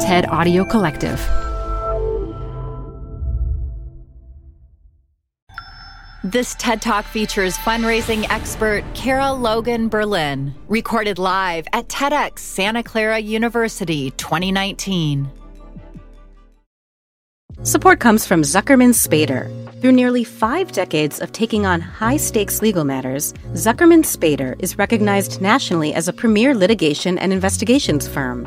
TED Audio Collective. This TED Talk features fundraising expert Kara Logan Berlin, recorded live at TEDx Santa Clara University 2019. Support comes from Zuckerman Spaeder. Through nearly five decades of taking on high stakes legal matters, Zuckerman Spaeder is recognized nationally as a premier litigation and investigations firm.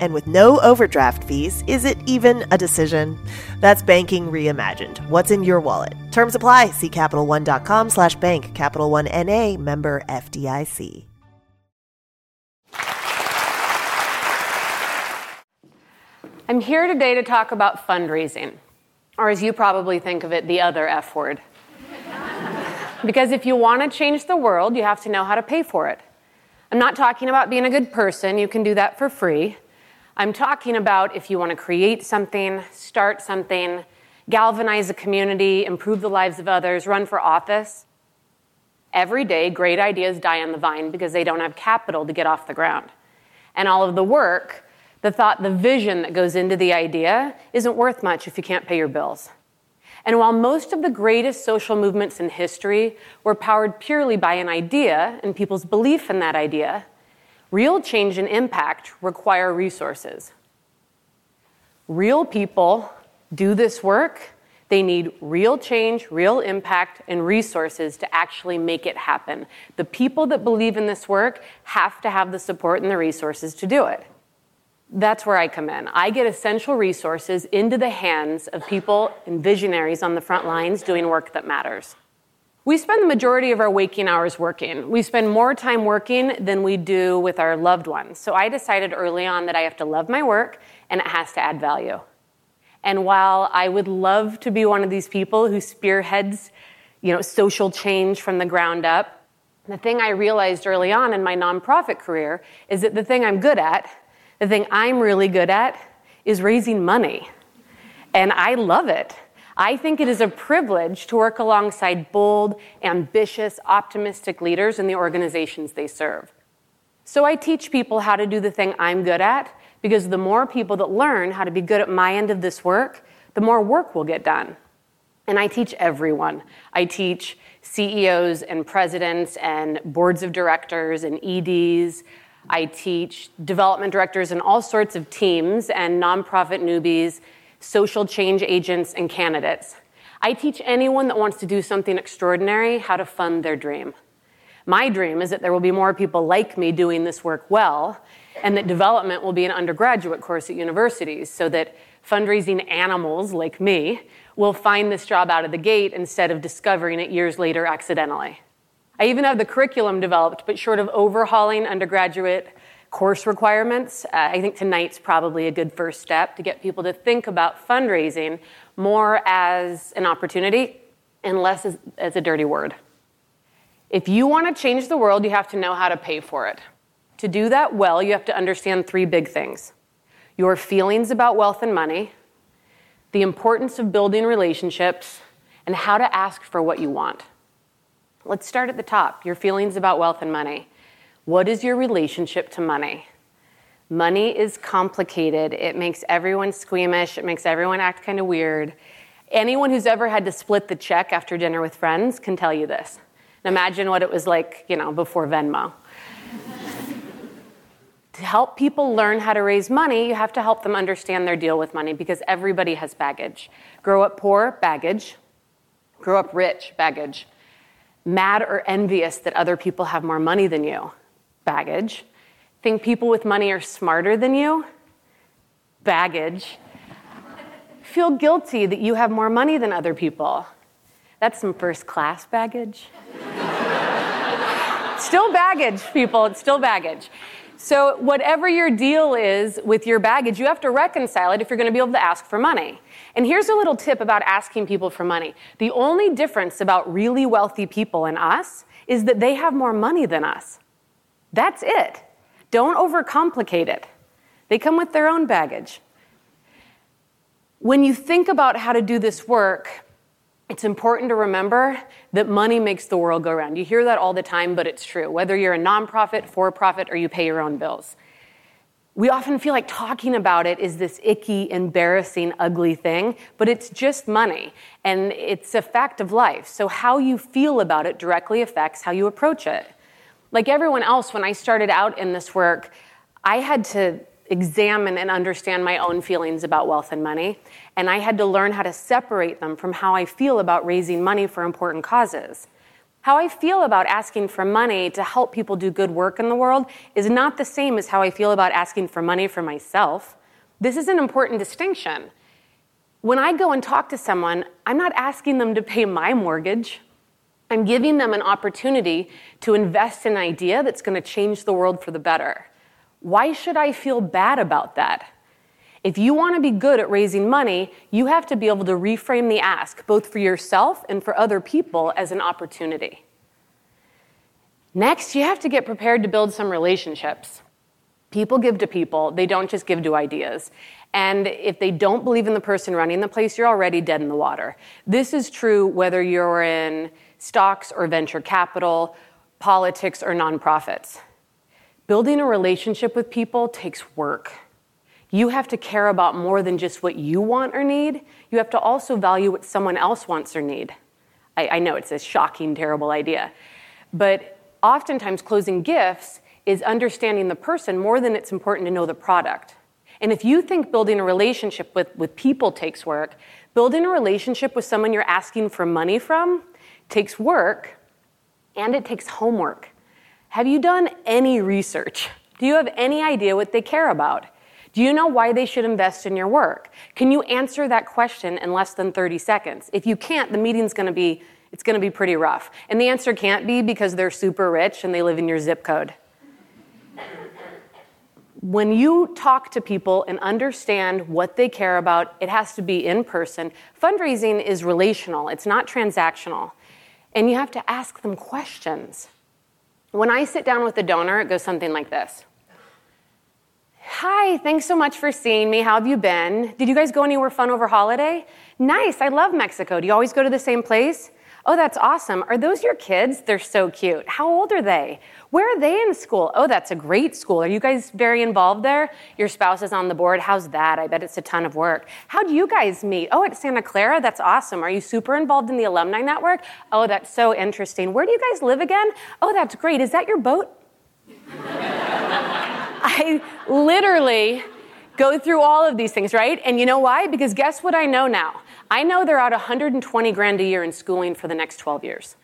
And with no overdraft fees, is it even a decision? That's banking reimagined. What's in your wallet? Terms apply. See CapitalOne.com slash bank. Capital One N.A. member FDIC. I'm here today to talk about fundraising, or as you probably think of it, the other F word. because if you want to change the world, you have to know how to pay for it. I'm not talking about being a good person, you can do that for free. I'm talking about if you want to create something, start something, galvanize a community, improve the lives of others, run for office. Every day, great ideas die on the vine because they don't have capital to get off the ground. And all of the work the thought, the vision that goes into the idea isn't worth much if you can't pay your bills. And while most of the greatest social movements in history were powered purely by an idea and people's belief in that idea, real change and impact require resources. Real people do this work. They need real change, real impact, and resources to actually make it happen. The people that believe in this work have to have the support and the resources to do it. That's where I come in. I get essential resources into the hands of people and visionaries on the front lines doing work that matters. We spend the majority of our waking hours working. We spend more time working than we do with our loved ones. So I decided early on that I have to love my work and it has to add value. And while I would love to be one of these people who spearheads, you know, social change from the ground up, the thing I realized early on in my nonprofit career is that the thing I'm good at the thing I'm really good at is raising money. And I love it. I think it is a privilege to work alongside bold, ambitious, optimistic leaders in the organizations they serve. So I teach people how to do the thing I'm good at because the more people that learn how to be good at my end of this work, the more work will get done. And I teach everyone. I teach CEOs and presidents and boards of directors and EDs. I teach development directors and all sorts of teams and nonprofit newbies, social change agents, and candidates. I teach anyone that wants to do something extraordinary how to fund their dream. My dream is that there will be more people like me doing this work well, and that development will be an undergraduate course at universities so that fundraising animals like me will find this job out of the gate instead of discovering it years later accidentally. I even have the curriculum developed, but short of overhauling undergraduate course requirements, uh, I think tonight's probably a good first step to get people to think about fundraising more as an opportunity and less as, as a dirty word. If you want to change the world, you have to know how to pay for it. To do that well, you have to understand three big things your feelings about wealth and money, the importance of building relationships, and how to ask for what you want. Let's start at the top your feelings about wealth and money. What is your relationship to money? Money is complicated. It makes everyone squeamish. It makes everyone act kind of weird. Anyone who's ever had to split the check after dinner with friends can tell you this. And imagine what it was like, you know, before Venmo. to help people learn how to raise money, you have to help them understand their deal with money because everybody has baggage. Grow up poor, baggage. Grow up rich, baggage mad or envious that other people have more money than you, baggage. Think people with money are smarter than you, baggage. Feel guilty that you have more money than other people. That's some first class baggage. still baggage, people, it's still baggage. So, whatever your deal is with your baggage, you have to reconcile it if you're going to be able to ask for money. And here's a little tip about asking people for money the only difference about really wealthy people and us is that they have more money than us. That's it. Don't overcomplicate it. They come with their own baggage. When you think about how to do this work, it's important to remember that money makes the world go around. You hear that all the time, but it's true. Whether you're a nonprofit, for profit, or you pay your own bills. We often feel like talking about it is this icky, embarrassing, ugly thing, but it's just money and it's a fact of life. So, how you feel about it directly affects how you approach it. Like everyone else, when I started out in this work, I had to examine and understand my own feelings about wealth and money. And I had to learn how to separate them from how I feel about raising money for important causes. How I feel about asking for money to help people do good work in the world is not the same as how I feel about asking for money for myself. This is an important distinction. When I go and talk to someone, I'm not asking them to pay my mortgage. I'm giving them an opportunity to invest in an idea that's going to change the world for the better. Why should I feel bad about that? If you want to be good at raising money, you have to be able to reframe the ask, both for yourself and for other people, as an opportunity. Next, you have to get prepared to build some relationships. People give to people, they don't just give to ideas. And if they don't believe in the person running the place, you're already dead in the water. This is true whether you're in stocks or venture capital, politics or nonprofits. Building a relationship with people takes work. You have to care about more than just what you want or need. You have to also value what someone else wants or need. I, I know it's a shocking, terrible idea. But oftentimes, closing gifts is understanding the person more than it's important to know the product. And if you think building a relationship with, with people takes work, building a relationship with someone you're asking for money from takes work and it takes homework. Have you done any research? Do you have any idea what they care about? Do you know why they should invest in your work? Can you answer that question in less than 30 seconds? If you can't, the meeting's going to be it's going to be pretty rough. And the answer can't be because they're super rich and they live in your zip code. when you talk to people and understand what they care about, it has to be in person. Fundraising is relational, it's not transactional. And you have to ask them questions. When I sit down with a donor, it goes something like this Hi, thanks so much for seeing me. How have you been? Did you guys go anywhere fun over holiday? Nice, I love Mexico. Do you always go to the same place? Oh, that's awesome. Are those your kids? They're so cute. How old are they? Where are they in school? Oh, that's a great school. Are you guys very involved there? Your spouse is on the board. How's that? I bet it's a ton of work. How do you guys meet? Oh, at Santa Clara? That's awesome. Are you super involved in the alumni network? Oh, that's so interesting. Where do you guys live again? Oh, that's great. Is that your boat? I literally go through all of these things, right? And you know why? Because guess what I know now? I know they're out 120 grand a year in schooling for the next 12 years,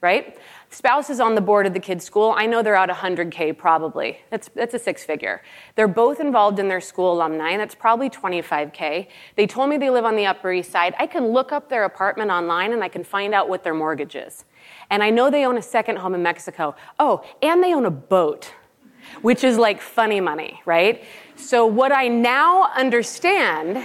right? Spouse is on the board of the kids' school. I know they're out 100K probably. That's, that's a six figure. They're both involved in their school alumni. And that's probably 25K. They told me they live on the Upper East Side. I can look up their apartment online and I can find out what their mortgage is. And I know they own a second home in Mexico. Oh, and they own a boat, which is like funny money, right? So, what I now understand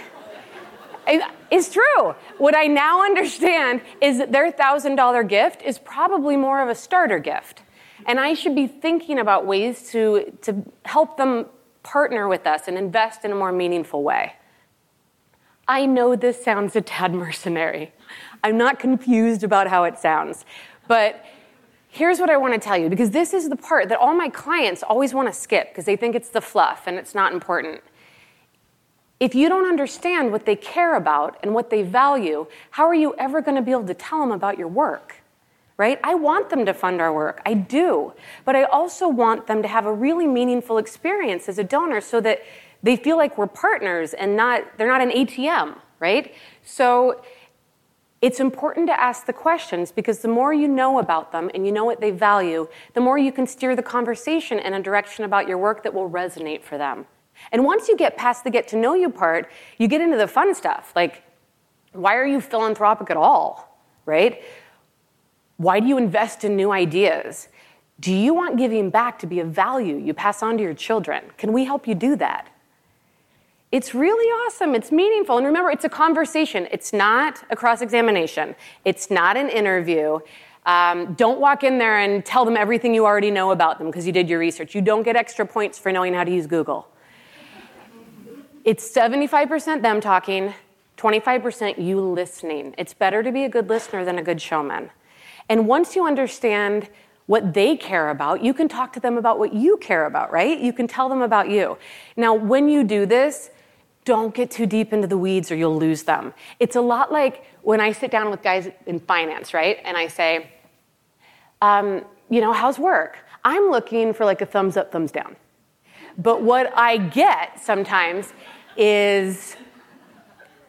it's true. What I now understand is that their $1,000 gift is probably more of a starter gift. And I should be thinking about ways to, to help them partner with us and invest in a more meaningful way. I know this sounds a tad mercenary. I'm not confused about how it sounds. But here's what I want to tell you because this is the part that all my clients always want to skip because they think it's the fluff and it's not important. If you don't understand what they care about and what they value, how are you ever going to be able to tell them about your work? Right? I want them to fund our work. I do. But I also want them to have a really meaningful experience as a donor so that they feel like we're partners and not they're not an ATM, right? So it's important to ask the questions because the more you know about them and you know what they value, the more you can steer the conversation in a direction about your work that will resonate for them. And once you get past the get to know you part, you get into the fun stuff. Like, why are you philanthropic at all? Right? Why do you invest in new ideas? Do you want giving back to be a value you pass on to your children? Can we help you do that? It's really awesome. It's meaningful. And remember, it's a conversation. It's not a cross examination, it's not an interview. Um, don't walk in there and tell them everything you already know about them because you did your research. You don't get extra points for knowing how to use Google. It's 75% them talking, 25% you listening. It's better to be a good listener than a good showman. And once you understand what they care about, you can talk to them about what you care about, right? You can tell them about you. Now, when you do this, don't get too deep into the weeds or you'll lose them. It's a lot like when I sit down with guys in finance, right? And I say, um, you know, how's work? I'm looking for like a thumbs up, thumbs down. But what I get sometimes is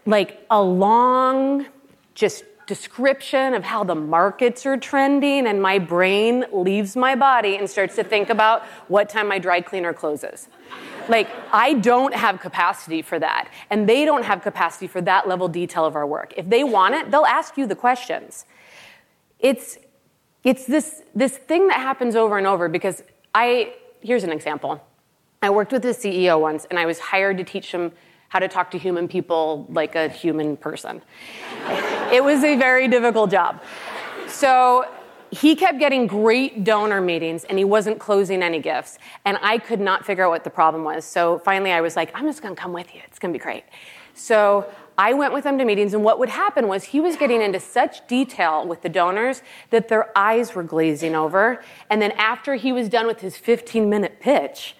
like a long, just description of how the markets are trending, and my brain leaves my body and starts to think about what time my dry cleaner closes. Like, I don't have capacity for that, and they don't have capacity for that level detail of our work. If they want it, they'll ask you the questions. It's, it's this, this thing that happens over and over because I, here's an example. I worked with a CEO once, and I was hired to teach him how to talk to human people like a human person. it was a very difficult job. So he kept getting great donor meetings and he wasn't closing any gifts. And I could not figure out what the problem was. So finally I was like, I'm just gonna come with you. It's gonna be great. So I went with him to meetings, and what would happen was he was getting into such detail with the donors that their eyes were glazing over. And then after he was done with his 15 minute pitch,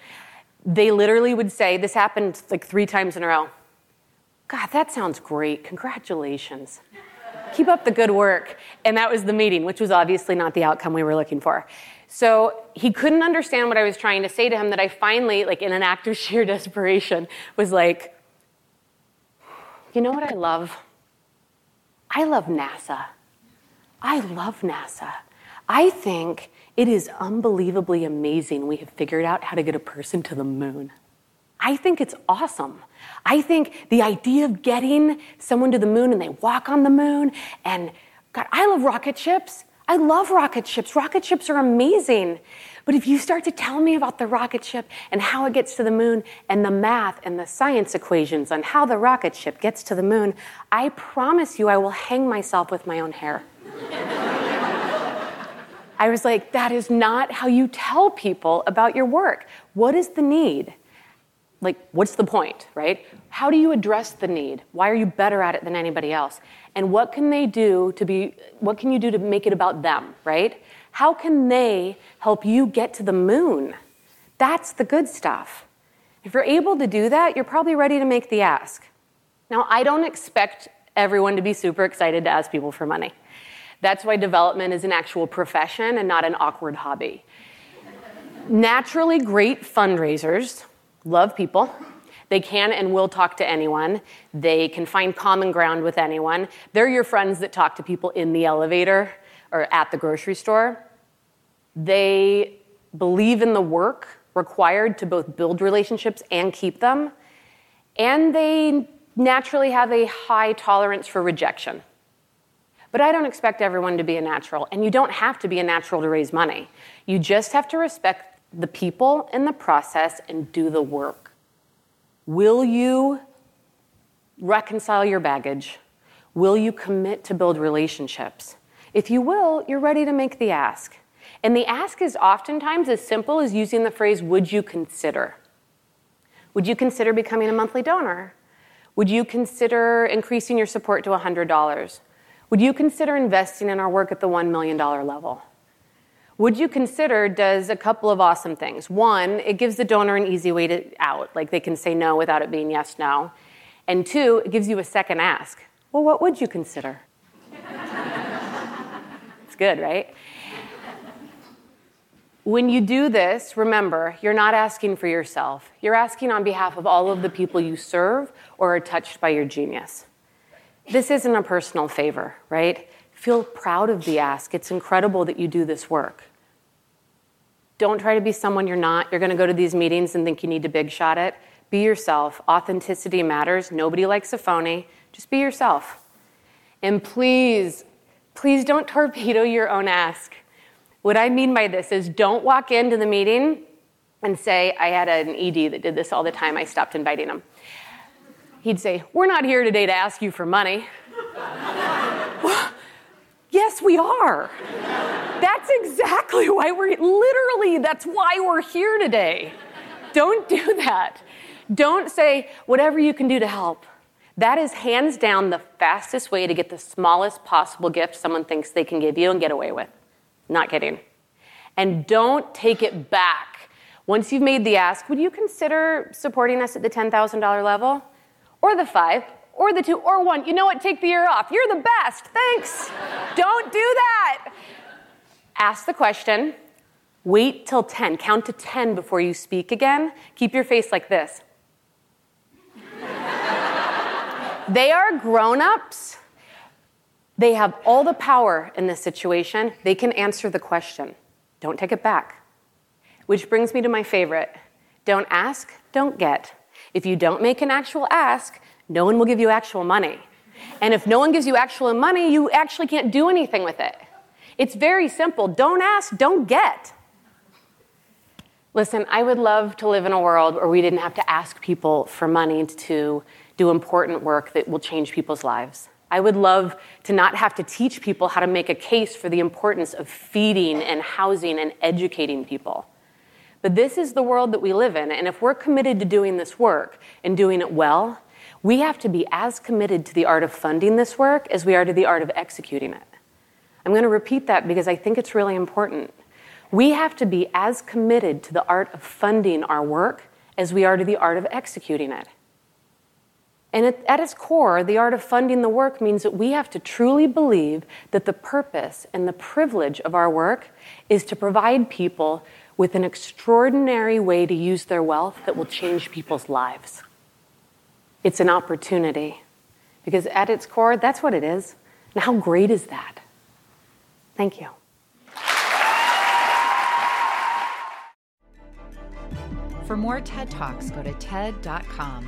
they literally would say, This happened like three times in a row. God, that sounds great. Congratulations keep up the good work. And that was the meeting, which was obviously not the outcome we were looking for. So he couldn't understand what I was trying to say to him that I finally, like in an act of sheer desperation, was like, you know what I love? I love NASA. I love NASA. I think it is unbelievably amazing we have figured out how to get a person to the moon. I think it's awesome. I think the idea of getting someone to the moon and they walk on the moon, and God, I love rocket ships. I love rocket ships. Rocket ships are amazing. But if you start to tell me about the rocket ship and how it gets to the moon and the math and the science equations on how the rocket ship gets to the moon, I promise you I will hang myself with my own hair. I was like, that is not how you tell people about your work. What is the need? like what's the point right? How do you address the need? Why are you better at it than anybody else? And what can they do to be what can you do to make it about them right? How can they help you get to the moon? That's the good stuff. If you're able to do that you're probably ready to make the ask. Now i don't expect everyone to be super excited to ask people for money that's why development is an actual profession and not an awkward hobby naturally great fundraisers love people. They can and will talk to anyone. They can find common ground with anyone. They're your friends that talk to people in the elevator or at the grocery store. They believe in the work required to both build relationships and keep them. And they naturally have a high tolerance for rejection. But I don't expect everyone to be a natural, and you don't have to be a natural to raise money. You just have to respect the people in the process and do the work. Will you reconcile your baggage? Will you commit to build relationships? If you will, you're ready to make the ask. And the ask is oftentimes as simple as using the phrase, Would you consider? Would you consider becoming a monthly donor? Would you consider increasing your support to $100? Would you consider investing in our work at the $1 million level? Would you consider does a couple of awesome things. One, it gives the donor an easy way to out, like they can say no without it being yes, no. And two, it gives you a second ask. Well, what would you consider? it's good, right? When you do this, remember, you're not asking for yourself. You're asking on behalf of all of the people you serve or are touched by your genius. This isn't a personal favor, right? Feel proud of the ask. It's incredible that you do this work. Don't try to be someone you're not. You're going to go to these meetings and think you need to big shot it. Be yourself. Authenticity matters. Nobody likes a phony. Just be yourself. And please, please don't torpedo your own ask. What I mean by this is don't walk into the meeting and say, I had an ED that did this all the time. I stopped inviting him. He'd say, We're not here today to ask you for money. yes, we are. That's exactly why we're literally, that's why we're here today. Don't do that. Don't say, whatever you can do to help. That is hands down the fastest way to get the smallest possible gift someone thinks they can give you and get away with. Not kidding. And don't take it back. Once you've made the ask, would you consider supporting us at the $10,000 level? Or the five? Or the two? Or one? You know what? Take the year off. You're the best. Thanks. don't do that. Ask the question. Wait till 10. Count to 10 before you speak again. Keep your face like this. They are grown ups. They have all the power in this situation. They can answer the question. Don't take it back. Which brings me to my favorite don't ask, don't get. If you don't make an actual ask, no one will give you actual money. And if no one gives you actual money, you actually can't do anything with it. It's very simple. Don't ask, don't get. Listen, I would love to live in a world where we didn't have to ask people for money to do important work that will change people's lives. I would love to not have to teach people how to make a case for the importance of feeding and housing and educating people. But this is the world that we live in, and if we're committed to doing this work and doing it well, we have to be as committed to the art of funding this work as we are to the art of executing it. I'm going to repeat that because I think it's really important. We have to be as committed to the art of funding our work as we are to the art of executing it. And at, its core, the art of funding the work means that we have to truly believe that the purpose and the privilege of our work is to provide people with an extraordinary way to use their wealth that will change people's lives. It's an opportunity. Because at its core, that's what it is. And how great is that? Thank you. For more TED Talks, go to TED.com.